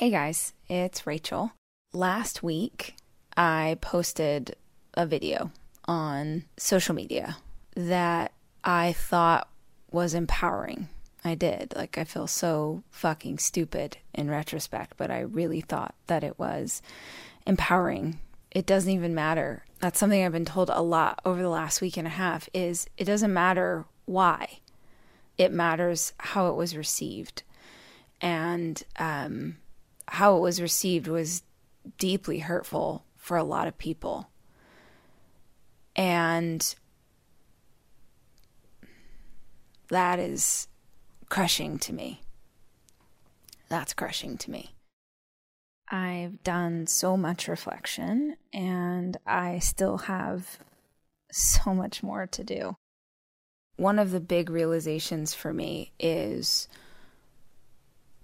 Hey guys, it's Rachel. Last week, I posted a video on social media that I thought was empowering. I did. Like, I feel so fucking stupid in retrospect, but I really thought that it was empowering. It doesn't even matter. That's something I've been told a lot over the last week and a half is it doesn't matter why. It matters how it was received. And um, how it was received was deeply hurtful for a lot of people. And that is crushing to me. That's crushing to me. I've done so much reflection and I still have so much more to do. One of the big realizations for me is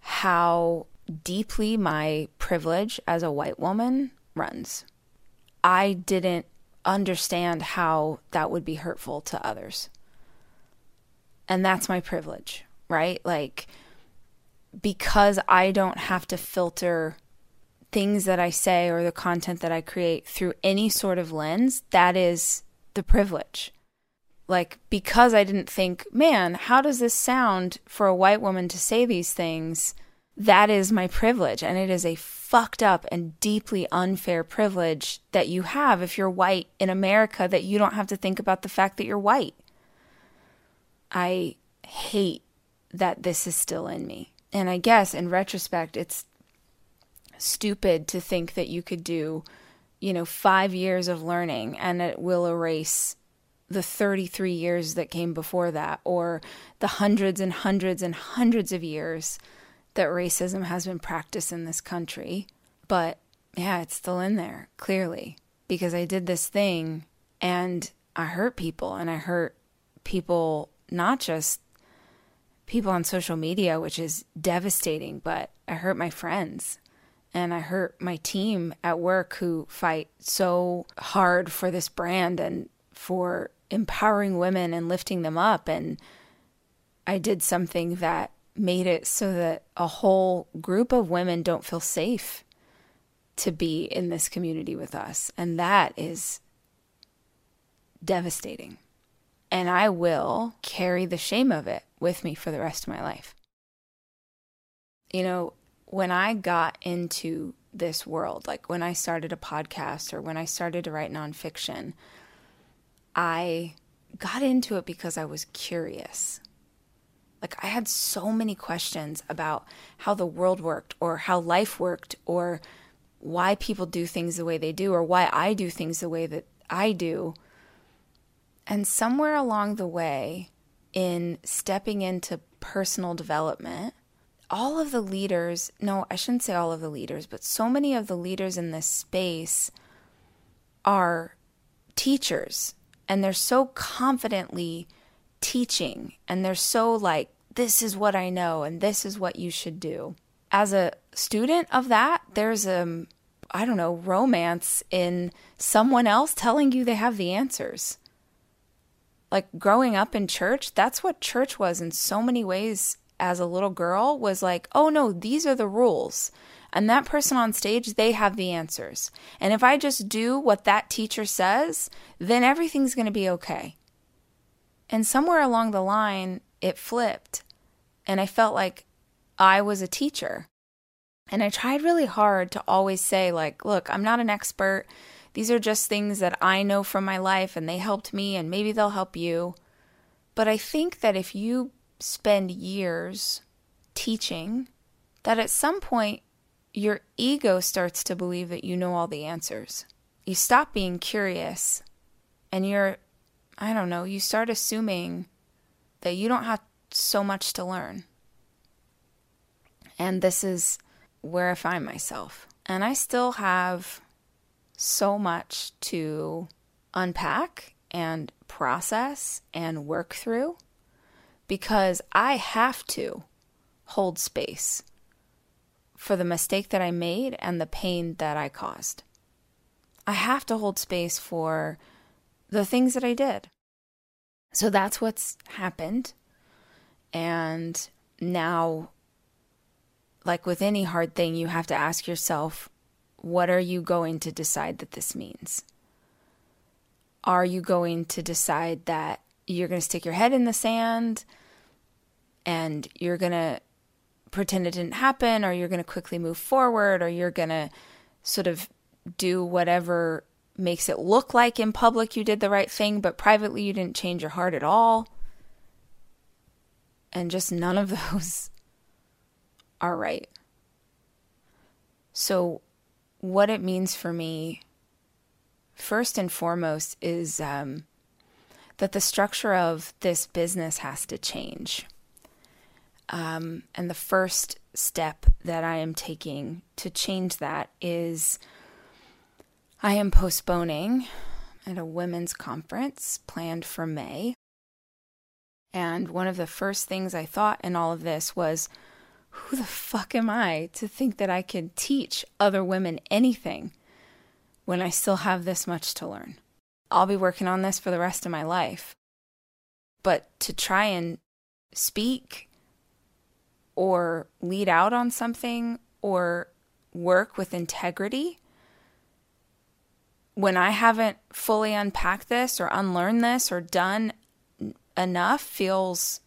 how deeply my privilege as a white woman runs. I didn't understand how that would be hurtful to others. And that's my privilege, right? Like, because I don't have to filter things that I say or the content that I create through any sort of lens, that is the privilege. Like, because I didn't think, man, how does this sound for a white woman to say these things? That is my privilege. And it is a fucked up and deeply unfair privilege that you have if you're white in America that you don't have to think about the fact that you're white. I hate that this is still in me. And I guess in retrospect, it's stupid to think that you could do, you know, five years of learning and it will erase the 33 years that came before that or the hundreds and hundreds and hundreds of years that racism has been practiced in this country. But yeah, it's still in there, clearly, because I did this thing and I hurt people and I hurt people, not just people on social media, which is devastating, but I hurt my friends and I hurt my team at work who fight so hard for this brand and for empowering women and lifting them up. And I did something that made it so that a whole group of women don't feel safe to be in this community with us. And that is devastating. And I will carry the shame of it with me for the rest of my life. You know, when I got into this world, like when I started a podcast or when I started to write nonfiction, I got into it because I was curious. Like, I had so many questions about how the world worked, or how life worked, or why people do things the way they do, or why I do things the way that I do. And somewhere along the way, in stepping into personal development, all of the leaders, no, I shouldn't say all of the leaders, but so many of the leaders in this space are teachers and they're so confidently teaching and they're so like, this is what I know and this is what you should do. As a student of that, there's a, um, don't know, romance in someone else telling you they have the answers. Like growing up in church, that's what church was in so many ways as a little girl was like, oh no, these are the rules. And that person on stage, they have the answers. And if I just do what that teacher says, then everything's going to be okay. And somewhere along the line, it flipped. And I felt like I was a teacher. And I tried really hard to always say, like, look, I'm not an expert. These are just things that I know from my life and they helped me and maybe they'll help you. But I think that if you spend years teaching, that at some point your ego starts to believe that you know all the answers. You stop being curious and you're I don't know, you start assuming that you don't have so much to learn. And this is where I find myself. And I still have so much to unpack and process and work through because I have to hold space for the mistake that I made and the pain that I caused. I have to hold space for the things that I did. So that's what's happened. And now, like with any hard thing, you have to ask yourself, what are you going to decide that this means? Are you going to decide that you're going to stick your head in the sand and you're going to pretend it didn't happen, or you're going to quickly move forward, or you're going to sort of do whatever makes it look like in public you did the right thing, but privately you didn't change your heart at all? And just none of those are right. So, what it means for me, first and foremost, is um, that the structure of this business has to change. Um, and the first step that I am taking to change that is I am postponing at a women's conference planned for May. And one of the first things I thought in all of this was who the fuck am I to think that I could teach other women anything when I still have this much to learn? I'll be working on this for the rest of my life. But to try and speak or lead out on something or work with integrity, when I haven't fully unpacked this or unlearned this or done enough, feels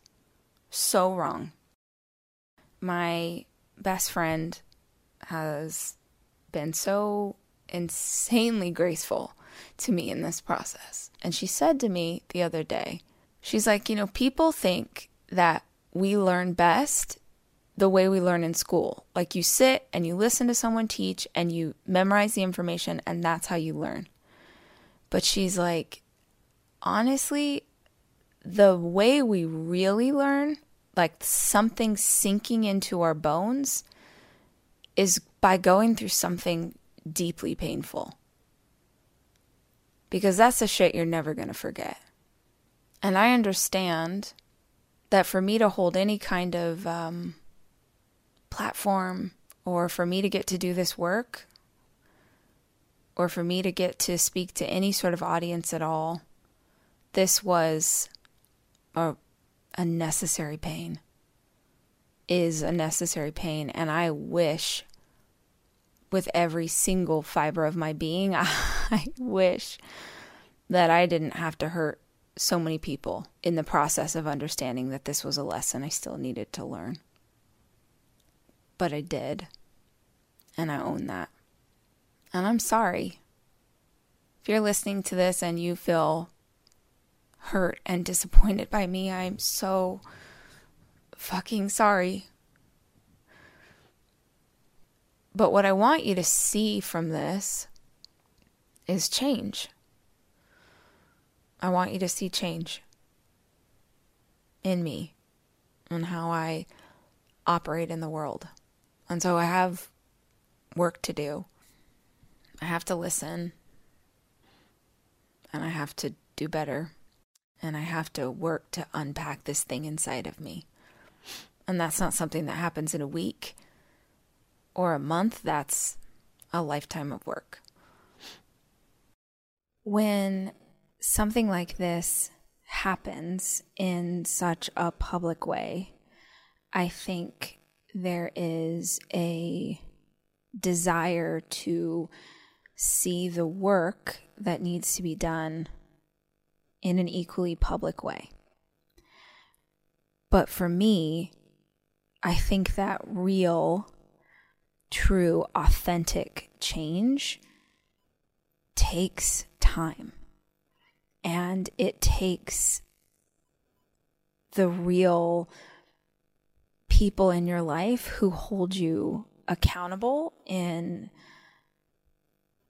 so wrong. My best friend has been so insanely graceful to me in this process. And she said to me the other day, she's like, you know, people think that we learn best the way we learn in school. Like you sit and you listen to someone teach and you memorize the information, and that's how you learn. But she's like, honestly, the way we really learn, like something sinking into our bones, is by going through something deeply painful. Because that's the shit you're never going to forget. And I understand that for me to hold any kind of um, platform or for me to get to do this work or for me to get to speak to any sort of audience at all, this was a, necessary pain, is a necessary pain. And I wish with every single fiber of my being, I wish that I didn't have to hurt so many people in the process of understanding that this was a lesson I still needed to learn but I did. And I own that. And I'm sorry. If you're listening to this and you feel hurt and disappointed by me, I'm so fucking sorry. But what I want you to see from this is change. I want you to see change in me and how I operate in the world. And so I have work to do. I have to listen. And I have to do better. And I have to work to unpack this thing inside of me. And that's not something that happens in a week or a month. That's a lifetime of work. When something like this happens in such a public way, I think there is a desire to see the work that needs to be done in an equally public way. But for me, I think that real, true, authentic change takes time. And it takes the real people in your life who hold you accountable in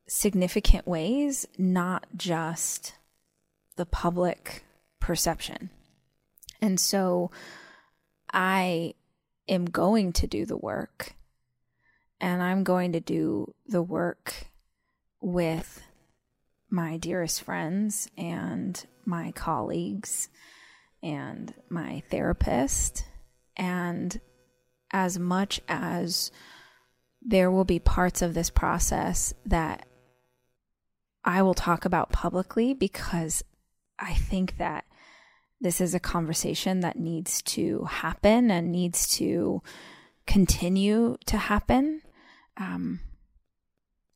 significant ways, not just the public perception. And so I am going to do the work, and I'm going to do the work with my dearest friends and my colleagues and my therapist and as much as there will be parts of this process that I will talk about publicly because I think that this is a conversation that needs to happen and needs to continue to happen, um,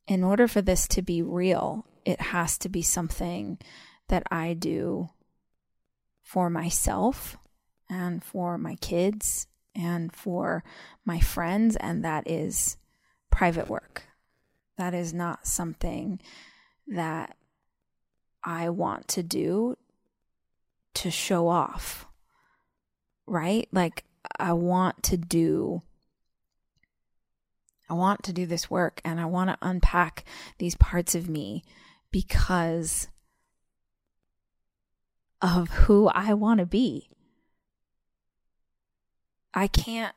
in order for this to be real, it has to be something that I do for myself and for my kids and for my friends, and that is private work. That is not something that I want to do to show off, right? Like, I want to do. I want to do this work and I want to unpack these parts of me because of who I want to be. I can't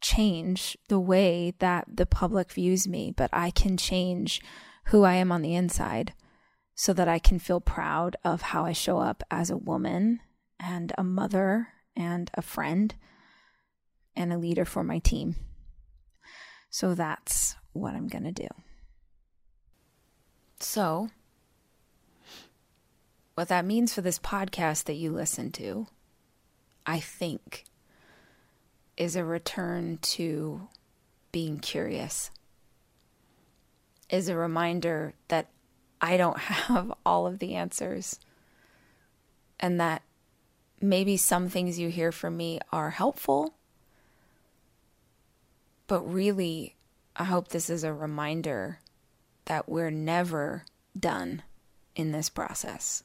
change the way that the public views me, but I can change who I am on the inside so that I can feel proud of how I show up as a woman and a mother and a friend and a leader for my team. So that's what I'm going to do. So, what that means for this podcast that you listen to, I think, is a return to being curious, is a reminder that I don't have all of the answers and that maybe some things you hear from me are helpful. But really, I hope this is a reminder that we're never done in this process.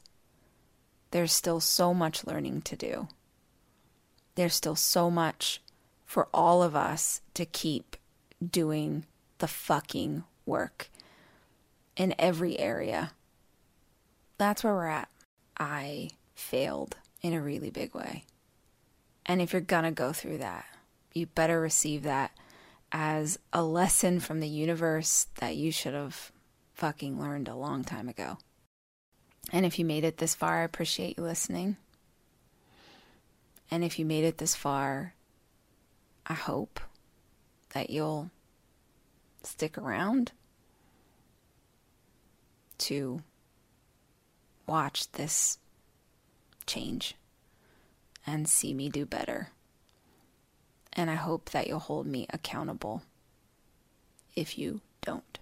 There's still so much learning to do. There's still so much for all of us to keep doing the fucking work in every area. That's where we're at. I failed in a really big way. And if you're gonna go through that, you better receive that as a lesson from the universe that you should have fucking learned a long time ago. And if you made it this far, I appreciate you listening. And if you made it this far, I hope that you'll stick around to watch this change and see me do better. And I hope that you'll hold me accountable if you don't.